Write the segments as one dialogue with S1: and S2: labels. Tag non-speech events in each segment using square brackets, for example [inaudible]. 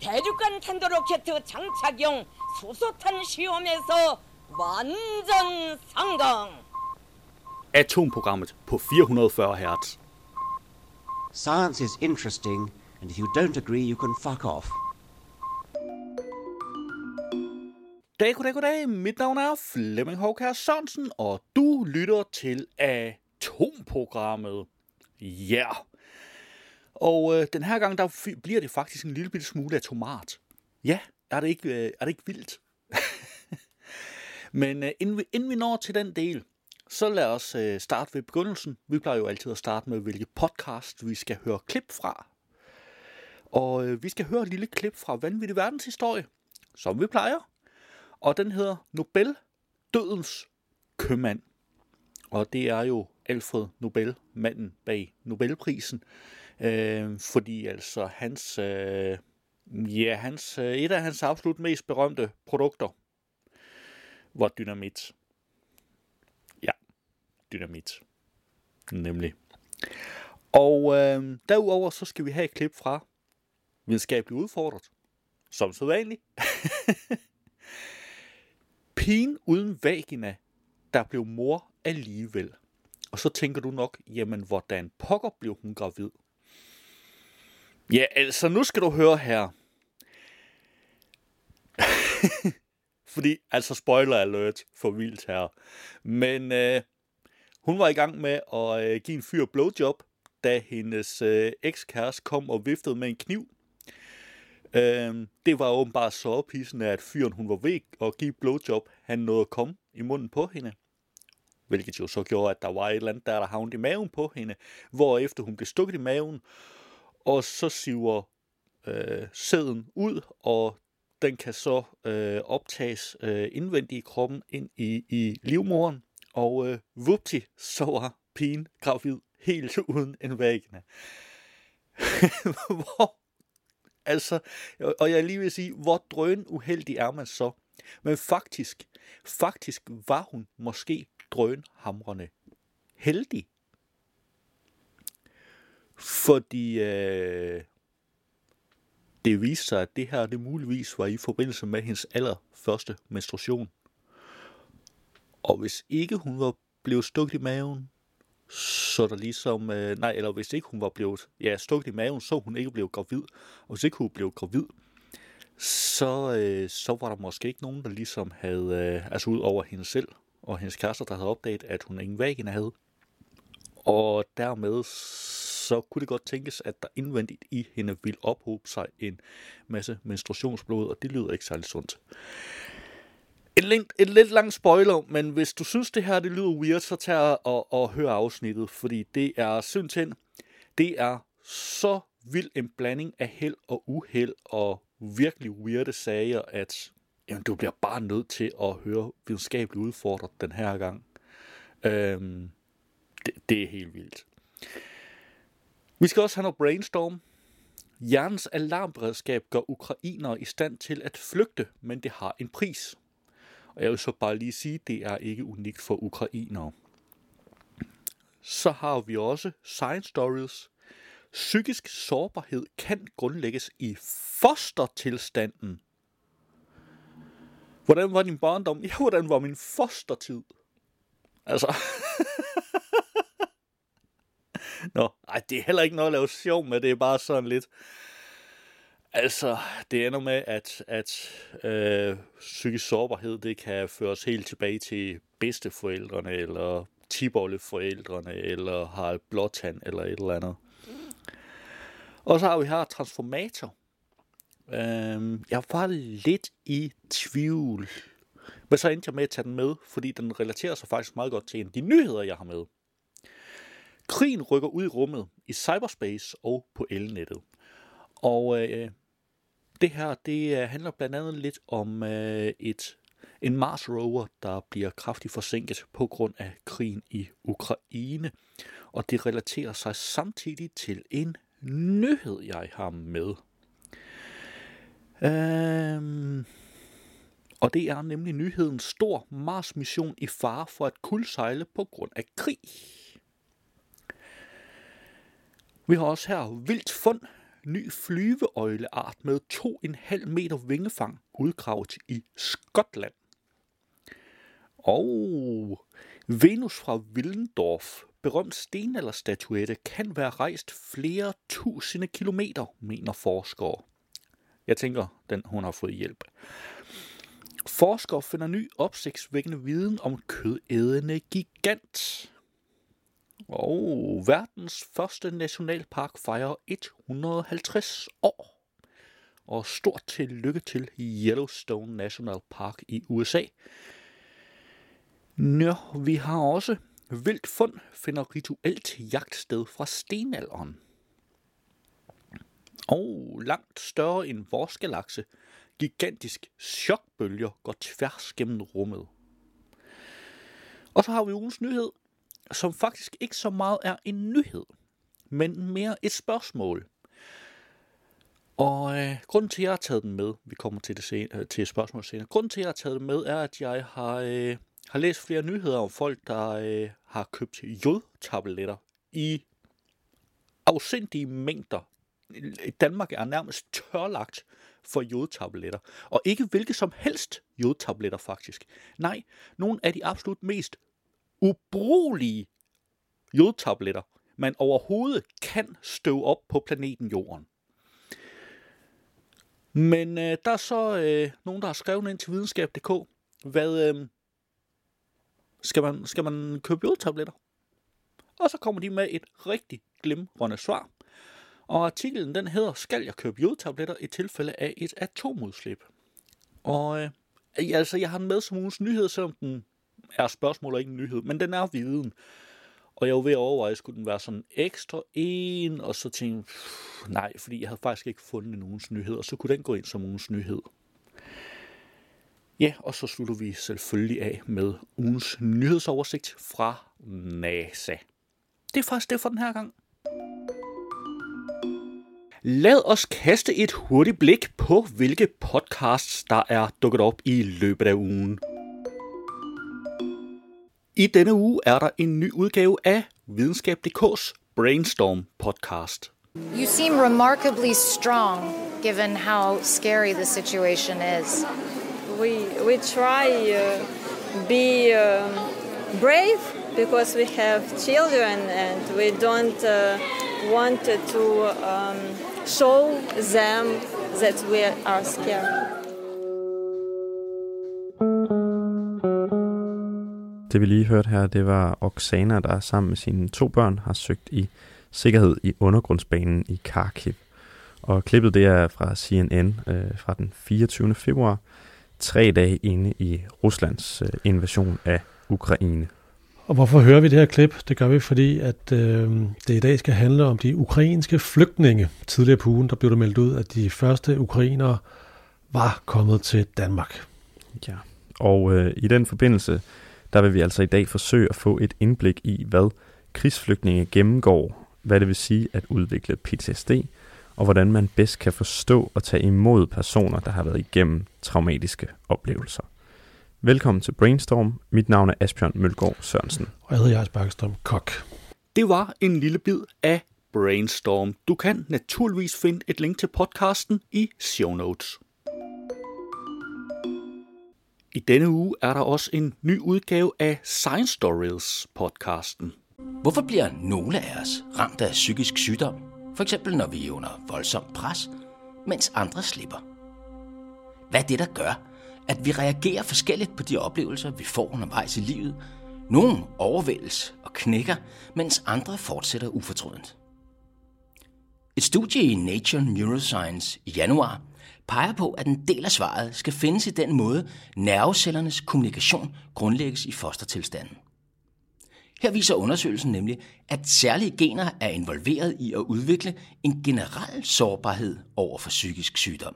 S1: 대륙간 탄도로켓 장착용 수소탄 시험에서 완전 성공.
S2: Atomprogrammet på 440 Hz.
S3: Science is interesting, and if you don't agree, you can fuck off.
S2: Dag, goddag, goddag. Mit navn er Flemming Håkær Sørensen, og du lytter til Atomprogrammet. Ja. Yeah. Og øh, den her gang, der bliver det faktisk en lille bitte smule af tomat. Ja, er det ikke, øh, er det ikke vildt? [laughs] Men øh, inden, vi, inden vi når til den del, så lad os øh, starte ved begyndelsen. Vi plejer jo altid at starte med, hvilke podcast vi skal høre klip fra. Og øh, vi skal høre et lille klip fra Vanvittig Verdenshistorie, som vi plejer. Og den hedder Nobel, dødens købmand. Og det er jo Alfred Nobel, manden bag Nobelprisen. Øh, fordi altså hans, øh, ja, hans, øh, et af hans absolut mest berømte produkter var dynamit. Ja, dynamit. Nemlig. Og øh, derudover så skal vi have et klip fra videnskabeligt udfordret. Som så vanligt. [laughs] Pigen uden vagina, der blev mor alligevel. Og så tænker du nok, jamen hvordan pokker blev hun gravid? Ja, altså nu skal du høre her. [laughs] Fordi, altså spoiler alert for vildt her. Men øh, hun var i gang med at øh, give en fyr blowjob, da hendes øh, ekskæreste kom og viftede med en kniv. Øh, det var åbenbart så ophidsende, at fyren hun var ved at give blowjob, han nåede at komme i munden på hende. Hvilket jo så gjorde, at der var et eller andet, der, der havnede i maven på hende, hvorefter hun blev stukket i maven, og så siver øh, sæden ud, og den kan så øh, optages øh, indvendigt i kroppen ind i, i livmoren, og øh, vupti, så var pigen gravid helt [laughs] uden en vagina. [laughs] hvor, altså, og jeg lige vil sige, hvor drøn uheldig er man så? Men faktisk, faktisk var hun måske drønhamrende heldig. Fordi øh, det viste sig, at det her det muligvis var i forbindelse med hendes allerførste menstruation. Og hvis ikke hun var blevet stukket i maven, så der ligesom, øh, nej, eller hvis ikke hun var blevet ja, stukket i maven, så hun ikke blev gravid. Og hvis ikke hun blev gravid, så, øh, så var der måske ikke nogen, der ligesom havde, øh, altså ud over hende selv og hendes kærester, der havde opdaget, at hun ingen vagina havde. Og dermed så kunne det godt tænkes, at der indvendigt i hende vil ophobe sig en masse menstruationsblod, og det lyder ikke særlig sundt. En lidt, et lidt lang spoiler, men hvis du synes, det her det lyder weird, så tag og, og hør afsnittet, fordi det er simpelthen, det er så vild en blanding af held og uheld og virkelig weirde sager, at jamen, du bliver bare nødt til at høre videnskabeligt udfordret den her gang. Øhm, det, det er helt vildt. Vi skal også have noget brainstorm. Hjernens alarmberedskab gør ukrainere i stand til at flygte, men det har en pris. Og jeg vil så bare lige sige, at det er ikke unikt for ukrainere. Så har vi også Science Stories. Psykisk sårbarhed kan grundlægges i fostertilstanden. Hvordan var din barndom? Ja, hvordan var min fostertid? Altså... [laughs] Nå, ej, det er heller ikke noget at lave sjov med, det er bare sådan lidt... Altså, det ender med, at, at øh, psykisk sårbarhed, det kan føres helt tilbage til bedsteforældrene, eller tibolleforældrene, eller har blåtand, eller et eller andet. Og så har vi her Transformator. Øhm, jeg var lidt i tvivl. Men så endte jeg med at tage den med, fordi den relaterer sig faktisk meget godt til en af de nyheder, jeg har med. Krigen rykker ud i rummet, i cyberspace og på elnettet. Og øh, det her, det øh, handler blandt andet lidt om øh, et en Mars rover, der bliver kraftigt forsinket på grund af krigen i Ukraine. Og det relaterer sig samtidig til en nyhed, jeg har med. Øhm, og det er nemlig nyheden stor Mars-mission i fare for at kuldsejle på grund af krig. Vi har også her vildt fund. ny flyveøgleart med 2,5 meter vingefang udgravet i Skotland. Og Venus fra Willendorf, berømt stenalderstatuette, kan være rejst flere tusinde kilometer, mener forskere. Jeg tænker, den hun har fået hjælp. Forskere finder ny opsigtsvækkende viden om kødædende gigant. Og verdens første nationalpark fejrer 150 år. Og stort tillykke til Yellowstone National Park i USA. Nå, vi har også vildt fund finder rituelt jagtsted fra stenalderen. Og langt større end vores galakse, gigantisk chokbølger går tværs gennem rummet. Og så har vi ugens nyhed, som faktisk ikke så meget er en nyhed, men mere et spørgsmål. Og øh, grunden til, at jeg har taget den med, vi kommer til det sen, øh, til spørgsmålet senere, grunden til, at jeg har taget den med, er, at jeg har, øh, har læst flere nyheder om folk, der øh, har købt jodtabletter i afsindige mængder. Danmark er nærmest tørlagt for jodtabletter. Og ikke hvilke som helst jodtabletter faktisk. Nej, nogle af de absolut mest ubrugelige jodtabletter, man overhovedet kan støve op på planeten Jorden. Men øh, der er så øh, nogen, der har skrevet ind til videnskab.dk, hvad øh, skal, man, skal man købe jodtabletter? Og så kommer de med et rigtig glimrende svar. Og artiklen den hedder, skal jeg købe jodtabletter i tilfælde af et atomudslip? Og øh, altså, jeg har den med som ugens nyhed, selvom den er spørgsmål og ikke en nyhed, men den er viden. Og jeg var ved at overveje, skulle den være sådan ekstra en, og så tænkte pff, nej, fordi jeg havde faktisk ikke fundet ugens nyhed, og så kunne den gå ind som ugens nyhed. Ja, og så slutter vi selvfølgelig af med ugens nyhedsoversigt fra NASA. Det er faktisk det for den her gang. Lad os kaste et hurtigt blik på, hvilke podcasts, der er dukket op i løbet af ugen. I denne uge er der en ny udgave af Videnskab.dk's Brainstorm podcast.
S4: You seem remarkably strong given how scary the situation is.
S5: we we try uh, be um, brave because we have children and we don't uh, want to um, show them that we are scared.
S6: Det vi lige hørte her, det var Oksana, der sammen med sine to børn har søgt i sikkerhed i undergrundsbanen i Kharkiv. Og klippet det er fra CNN øh, fra den 24. februar, tre dage inde i Ruslands øh, invasion af Ukraine.
S7: Og hvorfor hører vi det her klip? Det gør vi, fordi at øh, det i dag skal handle om de ukrainske flygtninge. Tidligere på ugen, der blev det meldt ud, at de første ukrainere var kommet til Danmark.
S6: Ja, og øh, i den forbindelse, der vil vi altså i dag forsøge at få et indblik i, hvad krigsflygtninge gennemgår, hvad det vil sige at udvikle PTSD, og hvordan man bedst kan forstå og tage imod personer, der har været igennem traumatiske oplevelser. Velkommen til Brainstorm. Mit navn er Asbjørn Mølgaard Sørensen.
S7: Og jeg hedder Jais Bakkestrøm Kok.
S2: Det var en lille bid af Brainstorm. Du kan naturligvis finde et link til podcasten i show notes. I denne uge er der også en ny udgave af Science Stories podcasten.
S8: Hvorfor bliver nogle af os ramt af psykisk sygdom? For eksempel når vi er under voldsom pres, mens andre slipper. Hvad er det, der gør, at vi reagerer forskelligt på de oplevelser, vi får undervejs i livet? Nogle overvældes og knækker, mens andre fortsætter ufortrødent. Et studie i Nature Neuroscience i januar peger på, at en del af svaret skal findes i den måde, nervecellernes kommunikation grundlægges i fostertilstanden. Her viser undersøgelsen nemlig, at særlige gener er involveret i at udvikle en generel sårbarhed over for psykisk sygdom.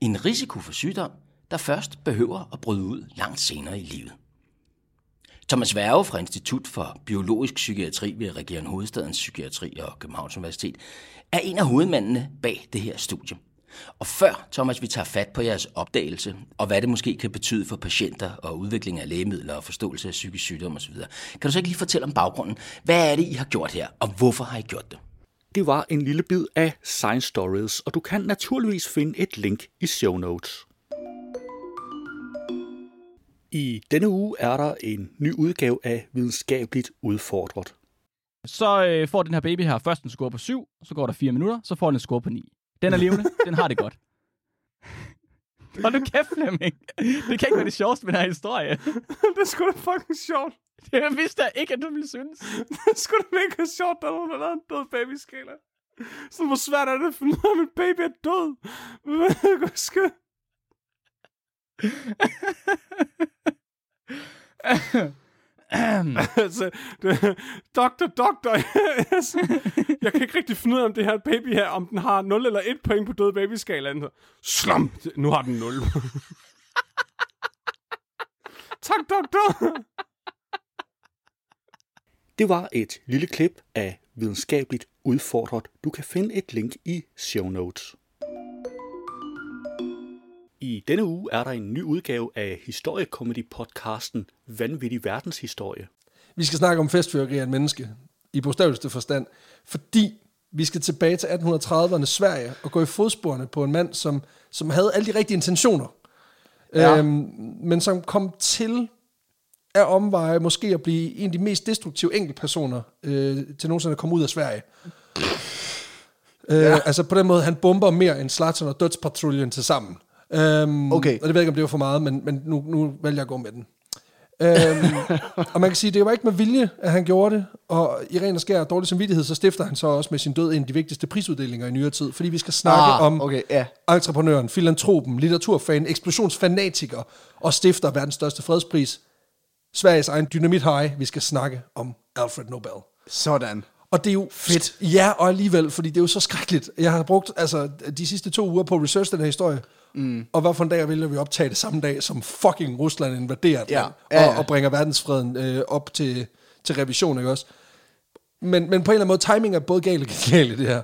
S8: En risiko for sygdom, der først behøver at bryde ud langt senere i livet. Thomas Værge fra Institut for Biologisk Psykiatri ved Region Hovedstadens Psykiatri og Københavns Universitet er en af hovedmændene bag det her studie. Og før, Thomas, vi tager fat på jeres opdagelse, og hvad det måske kan betyde for patienter og udvikling af lægemidler og forståelse af psykisk sygdom osv., kan du så ikke lige fortælle om baggrunden? Hvad er det, I har gjort her, og hvorfor har I gjort det?
S2: Det var en lille bid af Science Stories, og du kan naturligvis finde et link i show notes. I denne uge er der en ny udgave af Videnskabeligt Udfordret.
S9: Så øh, får den her baby her først en score på 7, så går der 4 minutter, så får den en score på 9. Den er levende, den har det godt. [laughs] Hold nu kæft, Flemming. Det kan ikke være det sjoveste med den her historie. [laughs]
S10: det er sgu da fucking sjovt.
S9: Det vidste jeg ikke, at du ville synes. [laughs]
S10: det er sgu da mega sjovt, der er nogen, der har en død babyskala. Så hvor svært er det at finde ud af, at min baby er død? Hvad skal [clears throat] altså, det, doktor, doktor, [laughs] jeg kan ikke rigtig finde ud af, om det her baby her, om den har 0 eller 1 point på død babyskalaen. Slam! Nu har den 0. [laughs] tak, doktor!
S2: Det var et lille klip af Videnskabeligt Udfordret. Du kan finde et link i show notes. I denne uge er der en ny udgave af historiekomedy-podcasten Vanvittig Verdenshistorie.
S10: Vi skal snakke om festfyrkeri af en menneske, i bogstaveligste forstand, fordi vi skal tilbage til 1830'erne Sverige og gå i fodsporene på en mand, som, som havde alle de rigtige intentioner, ja. øhm, men som kom til af omveje måske at blive en af de mest destruktive enkeltpersoner øh, til nogensinde at komme ud af Sverige. Øh, ja. Altså på den måde, han bomber mere end Zlatan og Dødspatruljen til sammen. Um, okay. Og det ved jeg ikke, om det var for meget, men, men nu, nu vælger jeg at gå med den. um, og man kan sige, det var ikke med vilje, at han gjorde det, og i ren og skær dårlig samvittighed, så stifter han så også med sin død en af de vigtigste prisuddelinger i nyere tid, fordi vi skal snakke ah, om okay, yeah. entreprenøren, filantropen, litteraturfan, eksplosionsfanatiker og stifter verdens største fredspris, Sveriges egen dynamit high. Vi skal snakke om Alfred Nobel.
S11: Sådan.
S10: Og det er jo fedt. Ja, og alligevel, fordi det er jo så skrækkeligt. Jeg har brugt altså, de sidste to uger på at research den her historie, Mm. Og hvad for en dag vælger vi optage det samme dag, som fucking Rusland invaderer ja. ja, ja. Og, og bringer verdensfreden øh, op til, til revision, ikke også? Men, men på en eller anden måde, timing er både galt og galt i det her.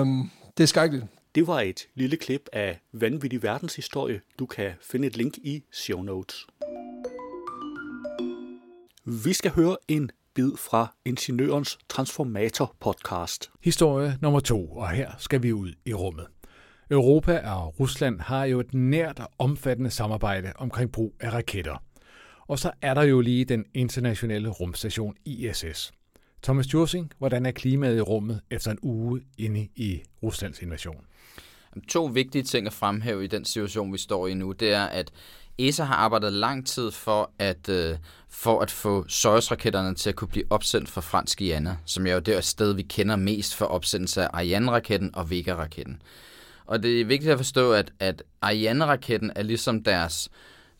S10: Um, det er skrækkeligt.
S2: Det var et lille klip af Vanvittig Verdenshistorie. Du kan finde et link i show notes. Vi skal høre en bid fra Ingeniørens Transformator podcast.
S12: Historie nummer to, og her skal vi ud i rummet. Europa og Rusland har jo et nært og omfattende samarbejde omkring brug af raketter. Og så er der jo lige den internationale rumstation ISS. Thomas Jursing, hvordan er klimaet i rummet efter en uge inde i Ruslands invasion?
S13: To vigtige ting at fremhæve i den situation, vi står i nu, det er, at ESA har arbejdet lang tid for at, øh, for at få Soyuz-raketterne til at kunne blive opsendt fra fransk Guyana, som er jo det sted, vi kender mest for opsendelse af Ariane-raketten og Vega-raketten. Og det er vigtigt at forstå, at, at Ariane-raketten er ligesom deres,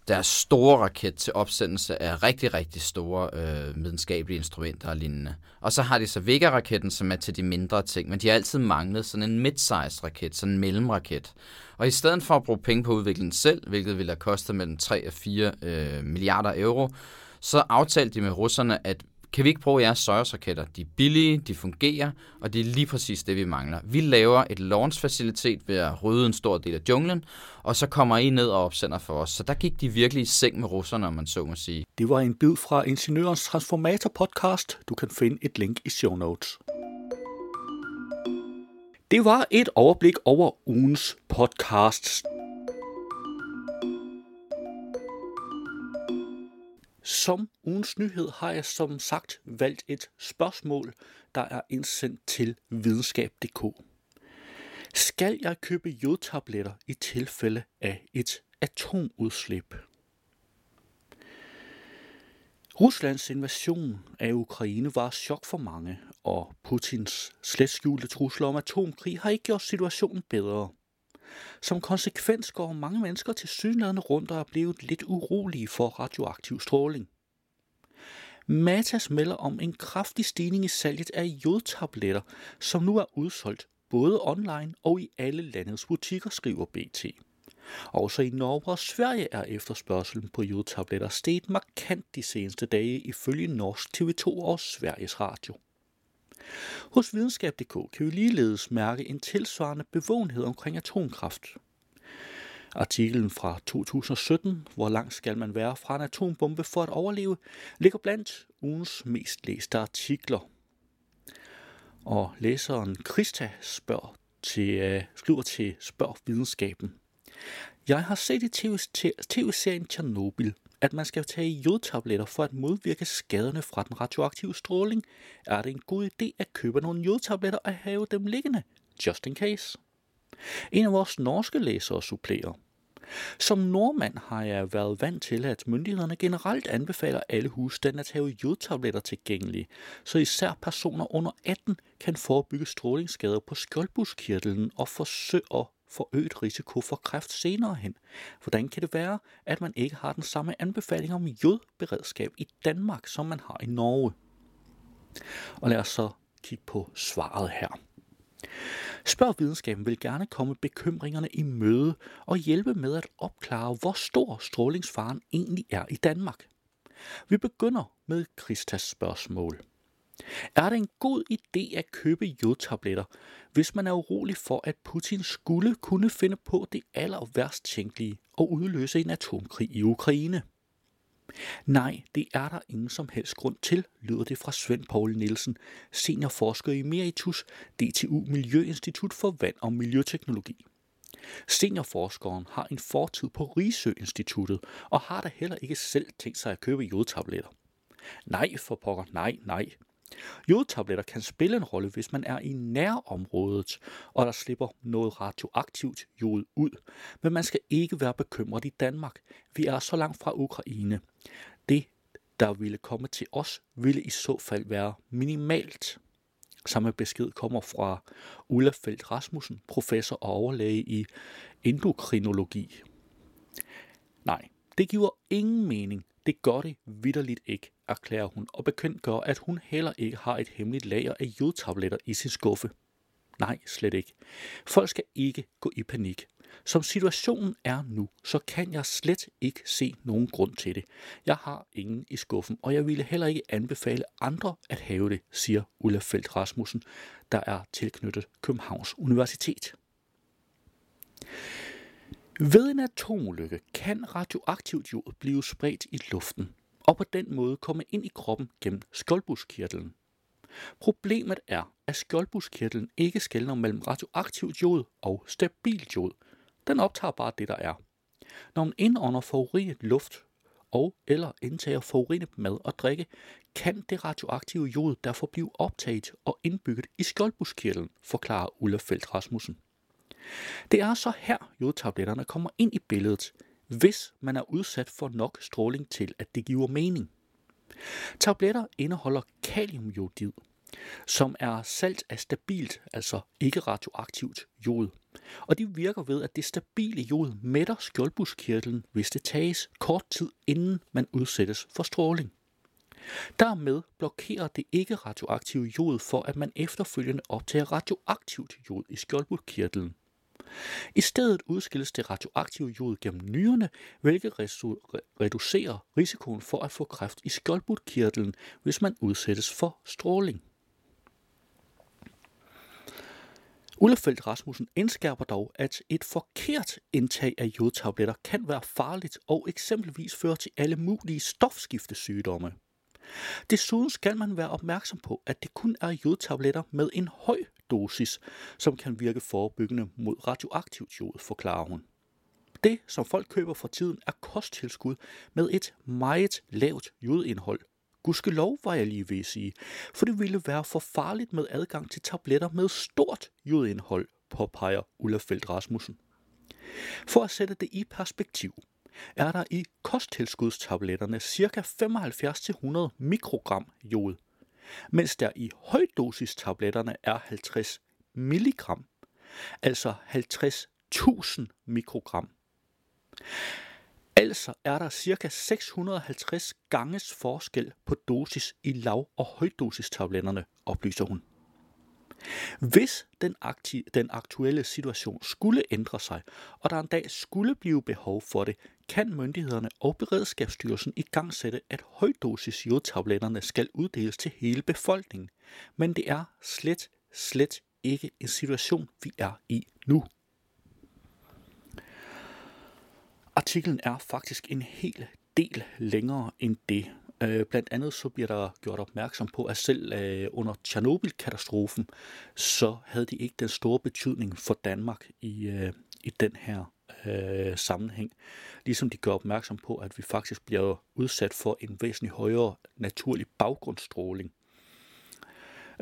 S13: deres store raket til opsendelse af rigtig, rigtig store øh, videnskabelige instrumenter og lignende. Og så har de så Vega-raketten, som er til de mindre ting, men de har altid manglet sådan en mid-sized raket, sådan en mellemraket. Og i stedet for at bruge penge på udviklingen selv, hvilket ville have kostet mellem 3 og 4 øh, milliarder euro, så aftalte de med russerne, at kan vi ikke bruge jeres Soyuz-raketter? De er billige, de fungerer, og det er lige præcis det, vi mangler. Vi laver et launch-facilitet ved at rydde en stor del af junglen, og så kommer I ned og opsender for os. Så der gik de virkelig i seng med russerne, om man så må sige.
S2: Det var en bid fra Ingeniørens Transformator podcast. Du kan finde et link i show notes. Det var et overblik over ugens podcasts. Som ugens nyhed har jeg som sagt valgt et spørgsmål, der er indsendt til videnskab.dk. Skal jeg købe jodtabletter i tilfælde af et atomudslip? Ruslands invasion af Ukraine var chok for mange, og Putins slet skjulte trusler om atomkrig har ikke gjort situationen bedre. Som konsekvens går mange mennesker til synlædende rundt og er blevet lidt urolige for radioaktiv stråling. Matas melder om en kraftig stigning i salget af jodtabletter, som nu er udsolgt både online og i alle landets butikker, skriver BT. Også i Norge og Sverige er efterspørgselen på jodtabletter steget markant de seneste dage ifølge Norsk TV2 og Sveriges Radio. Hos videnskab.dk kan vi ligeledes mærke en tilsvarende bevågenhed omkring atomkraft. Artiklen fra 2017, Hvor langt skal man være fra en atombombe for at overleve, ligger blandt ugens mest læste artikler. Og læseren Krista spørger til, øh, skriver til Spørg Videnskaben. Jeg har set i tv-serien Tjernobyl, at man skal tage jodtabletter for at modvirke skaderne fra den radioaktive stråling. Er det en god idé at købe nogle jodtabletter og have dem liggende, just in case? En af vores norske læsere supplerer. Som nordmand har jeg været vant til, at myndighederne generelt anbefaler alle husstande at have jodtabletter tilgængelige, så især personer under 18 kan forebygge strålingsskader på skjoldbuskirtlen og forsøge forøget risiko for kræft senere hen. Hvordan kan det være, at man ikke har den samme anbefaling om jodberedskab i Danmark, som man har i Norge? Og lad os så kigge på svaret her. Spørg videnskaben vil gerne komme bekymringerne i møde og hjælpe med at opklare, hvor stor strålingsfaren egentlig er i Danmark. Vi begynder med Kristas spørgsmål. Er det en god idé at købe jodtabletter, hvis man er urolig for, at Putin skulle kunne finde på det aller værst tænkelige og udløse en atomkrig i Ukraine? Nej, det er der ingen som helst grund til, lyder det fra Svend Paul Nielsen, seniorforsker i Meritus, DTU Miljøinstitut for Vand og Miljøteknologi. Seniorforskeren har en fortid på Rigsø Instituttet og har da heller ikke selv tænkt sig at købe jodtabletter. Nej, for pokker, nej, nej. Jodtabletter kan spille en rolle, hvis man er i nærområdet, og der slipper noget radioaktivt jod ud. Men man skal ikke være bekymret i Danmark. Vi er så langt fra Ukraine. Det, der ville komme til os, ville i så fald være minimalt. Samme besked kommer fra Ulla Felt Rasmussen, professor og overlæge i endokrinologi. Nej, det giver ingen mening. Det gør det vidderligt ikke erklærer hun og gør, at hun heller ikke har et hemmeligt lager af jodtabletter i sin skuffe. Nej, slet ikke. Folk skal ikke gå i panik. Som situationen er nu, så kan jeg slet ikke se nogen grund til det. Jeg har ingen i skuffen, og jeg ville heller ikke anbefale andre at have det, siger Ulla Felt Rasmussen, der er tilknyttet Københavns Universitet. Ved en atomulykke kan radioaktivt jord blive spredt i luften, og på den måde komme ind i kroppen gennem skjoldbuskirtlen. Problemet er, at skjoldbuskirtlen ikke skældner mellem radioaktivt jod og stabilt jod. Den optager bare det, der er. Når man indånder forurenet luft og eller indtager forurenet mad og drikke, kan det radioaktive jod derfor blive optaget og indbygget i skjoldbuskirtlen, forklarer Ulla Feldt Rasmussen. Det er så her jodtabletterne kommer ind i billedet, hvis man er udsat for nok stråling til, at det giver mening. Tabletter indeholder kaliumjodid, som er salt af stabilt, altså ikke radioaktivt jod. Og de virker ved, at det stabile jod mætter skjoldbuskirtlen, hvis det tages kort tid inden man udsættes for stråling. Dermed blokerer det ikke radioaktive jod for, at man efterfølgende optager radioaktivt jod i skjoldbuskirtlen. I stedet udskilles det radioaktive jod gennem nyrerne, hvilket reducerer risikoen for at få kræft i skjoldbudkirtlen, hvis man udsættes for stråling. Ullefeldt Rasmussen indskærper dog, at et forkert indtag af jodtabletter kan være farligt og eksempelvis føre til alle mulige stofskiftesygdomme. Desuden skal man være opmærksom på, at det kun er jodtabletter med en høj dosis, som kan virke forebyggende mod radioaktivt jod, forklarer hun. Det, som folk køber for tiden, er kosttilskud med et meget lavt jodindhold. Gudskelov, var jeg lige ved at sige, for det ville være for farligt med adgang til tabletter med stort jodindhold, påpeger Ulla Feldt Rasmussen. For at sætte det i perspektiv, er der i kosttilskudstabletterne ca. 75-100 mikrogram jod, mens der i højdosis-tabletterne er 50 milligram, altså 50.000 mikrogram. Altså er der ca. 650 ganges forskel på dosis i lav- og højdosis-tabletterne, oplyser hun. Hvis den, akti- den aktuelle situation skulle ændre sig, og der en dag skulle blive behov for det, kan myndighederne og Beredskabsstyrelsen i gang sætte, at højdosis jodtabletterne skal uddeles til hele befolkningen. Men det er slet, slet ikke en situation, vi er i nu. Artiklen er faktisk en hel del længere end det, Øh, blandt andet så bliver der gjort opmærksom på, at selv øh, under Tjernobyl-katastrofen, så havde det ikke den store betydning for Danmark i, øh, i den her øh, sammenhæng. Ligesom de gør opmærksom på, at vi faktisk bliver udsat for en væsentlig højere naturlig baggrundsstråling.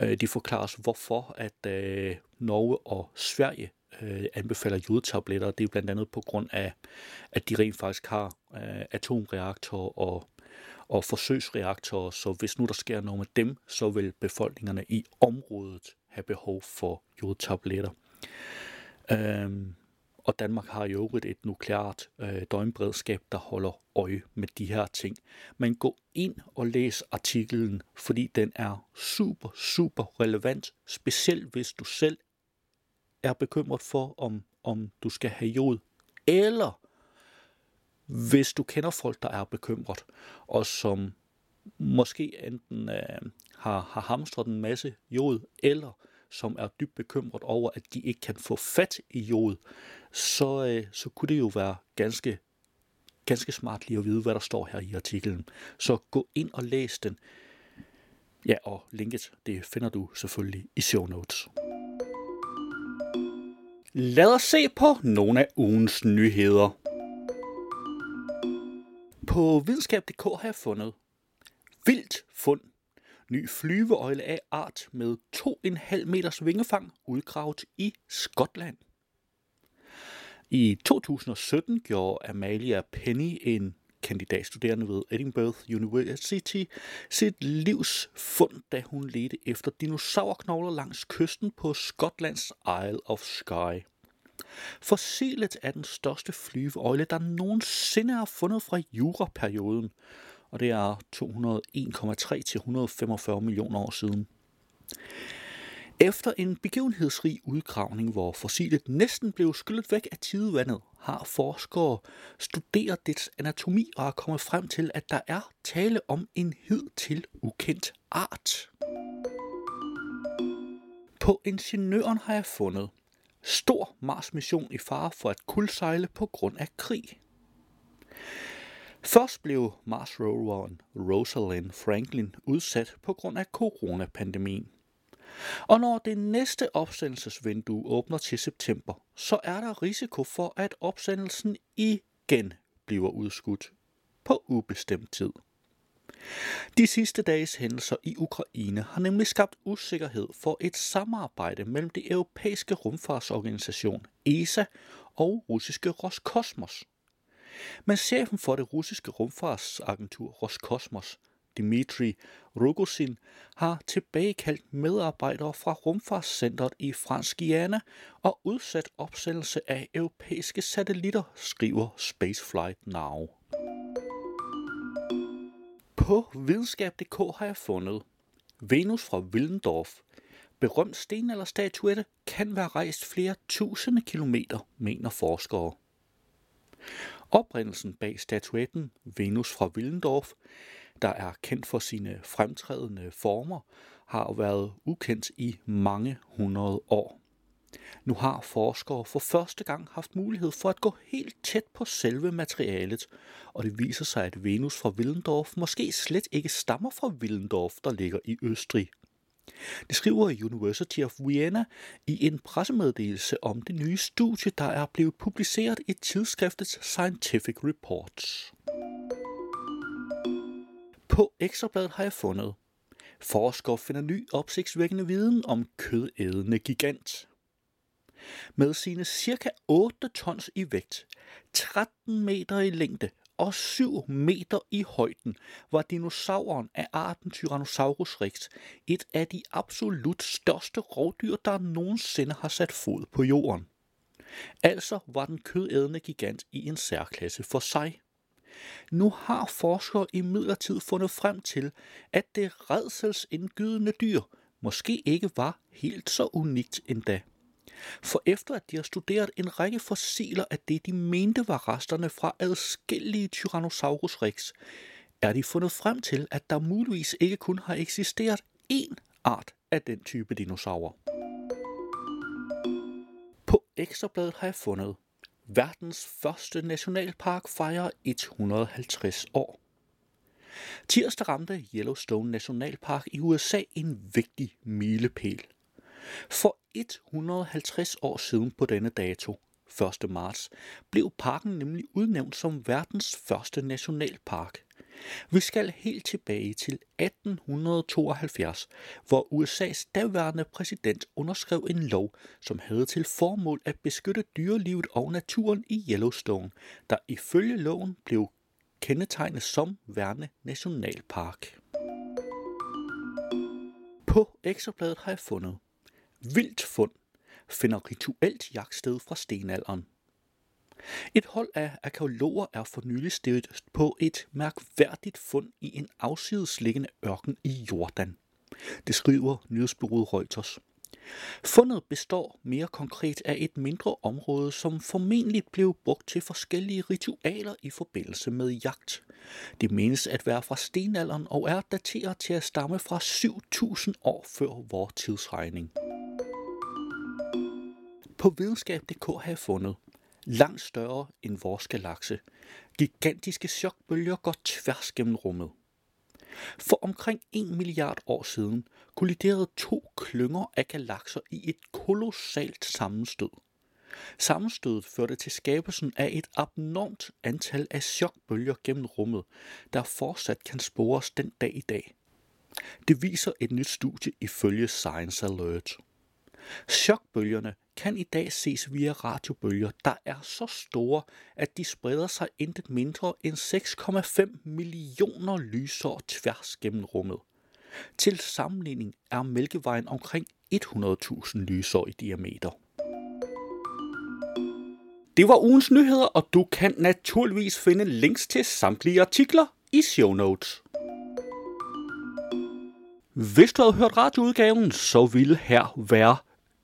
S2: Øh, de forklarer os, hvorfor at øh, Norge og Sverige øh, anbefaler jodtabletter. Det er blandt andet på grund af, at de rent faktisk har øh, atomreaktorer og, og forsøgsreaktorer, så hvis nu der sker noget med dem, så vil befolkningerne i området have behov for jodtabletter. Øhm, og Danmark har jo øvrigt et nukleart øh, døgnberedskab, der holder øje med de her ting. Men gå ind og læs artiklen, fordi den er super, super relevant, specielt hvis du selv er bekymret for, om, om du skal have jod, eller hvis du kender folk, der er bekymret, og som måske enten øh, har, har hamstret en masse jod, eller som er dybt bekymret over, at de ikke kan få fat i jod, så, øh, så kunne det jo være ganske, ganske smart lige at vide, hvad der står her i artiklen. Så gå ind og læs den. Ja, og linket, det finder du selvfølgelig i show notes. Lad os se på nogle af ugens nyheder. På videnskab.dk har jeg fundet vildt fund. Ny flyveøjle af art med 2,5 meters vingefang udgravet i Skotland. I 2017 gjorde Amalia Penny, en kandidatstuderende ved Edinburgh University, sit livs fund, da hun ledte efter dinosaurknogler langs kysten på Skotlands Isle of Skye. Fossilet er den største flyveøjle, der nogensinde er fundet fra juraperioden, og det er 201,3 til 145 millioner år siden. Efter en begivenhedsrig udgravning, hvor fossilet næsten blev skyllet væk af tidevandet, har forskere studeret dets anatomi og er kommet frem til, at der er tale om en hidtil ukendt art. På ingeniøren har jeg fundet stor Mars-mission i fare for at kuldsejle på grund af krig. Først blev Mars-roveren Rosalind Franklin udsat på grund af coronapandemien. Og når det næste opsendelsesvindue åbner til september, så er der risiko for, at opsendelsen igen bliver udskudt på ubestemt tid. De sidste dages hændelser i Ukraine har nemlig skabt usikkerhed for et samarbejde mellem det europæiske rumfartsorganisation ESA og russiske Roskosmos. Men chefen for det russiske rumfartsagentur Roskosmos, Dmitri Rogozin, har tilbagekaldt medarbejdere fra rumfartscentret i Fransk Guyana og udsat opsendelse af europæiske satellitter, skriver Spaceflight Now. På videnskab.dk har jeg fundet Venus fra Willendorf. Berømt sten eller statuette kan være rejst flere tusinde kilometer, mener forskere. Oprindelsen bag statuetten Venus fra Willendorf, der er kendt for sine fremtrædende former, har været ukendt i mange hundrede år. Nu har forskere for første gang haft mulighed for at gå helt tæt på selve materialet, og det viser sig, at Venus fra Willendorf måske slet ikke stammer fra Willendorf, der ligger i Østrig. Det skriver University of Vienna i en pressemeddelelse om det nye studie, der er blevet publiceret i tidsskriftet Scientific Reports. På Ekstrabladet har jeg fundet. Forskere finder ny opsigtsvækkende viden om kødædende gigant. Med sine cirka 8 tons i vægt, 13 meter i længde og 7 meter i højden var dinosauren af arten Tyrannosaurus rex et af de absolut største rovdyr, der nogensinde har sat fod på jorden. Altså var den kødædende gigant i en særklasse for sig. Nu har forskere i midlertid fundet frem til, at det redselsindgydende dyr måske ikke var helt så unikt endda. For efter at de har studeret en række fossiler af det, de mente var resterne fra adskillige Tyrannosaurus rex, er de fundet frem til, at der muligvis ikke kun har eksisteret én art af den type dinosaurer. På Ekstrabladet har jeg fundet, verdens første nationalpark fejrer 150 år. Tirsdag ramte Yellowstone Nationalpark i USA en vigtig milepæl. For 150 år siden på denne dato, 1. marts, blev parken nemlig udnævnt som verdens første nationalpark. Vi skal helt tilbage til 1872, hvor USA's daværende præsident underskrev en lov, som havde til formål at beskytte dyrelivet og naturen i Yellowstone, der ifølge loven blev kendetegnet som værende nationalpark. På ekstrabladet har jeg fundet Vildt fund finder rituelt jagtsted fra stenalderen. Et hold af arkeologer er for nylig stedet på et mærkværdigt fund i en afsidesliggende ørken i Jordan. Det skriver nyhedsbyrået Reuters. Fundet består mere konkret af et mindre område, som formentlig blev brugt til forskellige ritualer i forbindelse med jagt. Det menes at være fra stenalderen og er dateret til at stamme fra 7000 år før vores tidsregning. På videnskab.dk har jeg fundet, langt større end vores galakse. Gigantiske chokbølger går tværs gennem rummet. For omkring 1 milliard år siden kolliderede to klynger af galakser i et kolossalt sammenstød. Sammenstødet førte til skabelsen af et abnormt antal af chokbølger gennem rummet, der fortsat kan spores den dag i dag. Det viser et nyt studie ifølge Science Alert. Chokbølgerne kan i dag ses via radiobølger, der er så store, at de spreder sig intet mindre end 6,5 millioner lysår tværs gennem rummet. Til sammenligning er Mælkevejen omkring 100.000 lysår i diameter. Det var ugens nyheder, og du kan naturligvis finde links til samtlige artikler i show notes. Hvis du havde hørt radioudgaven, så ville her være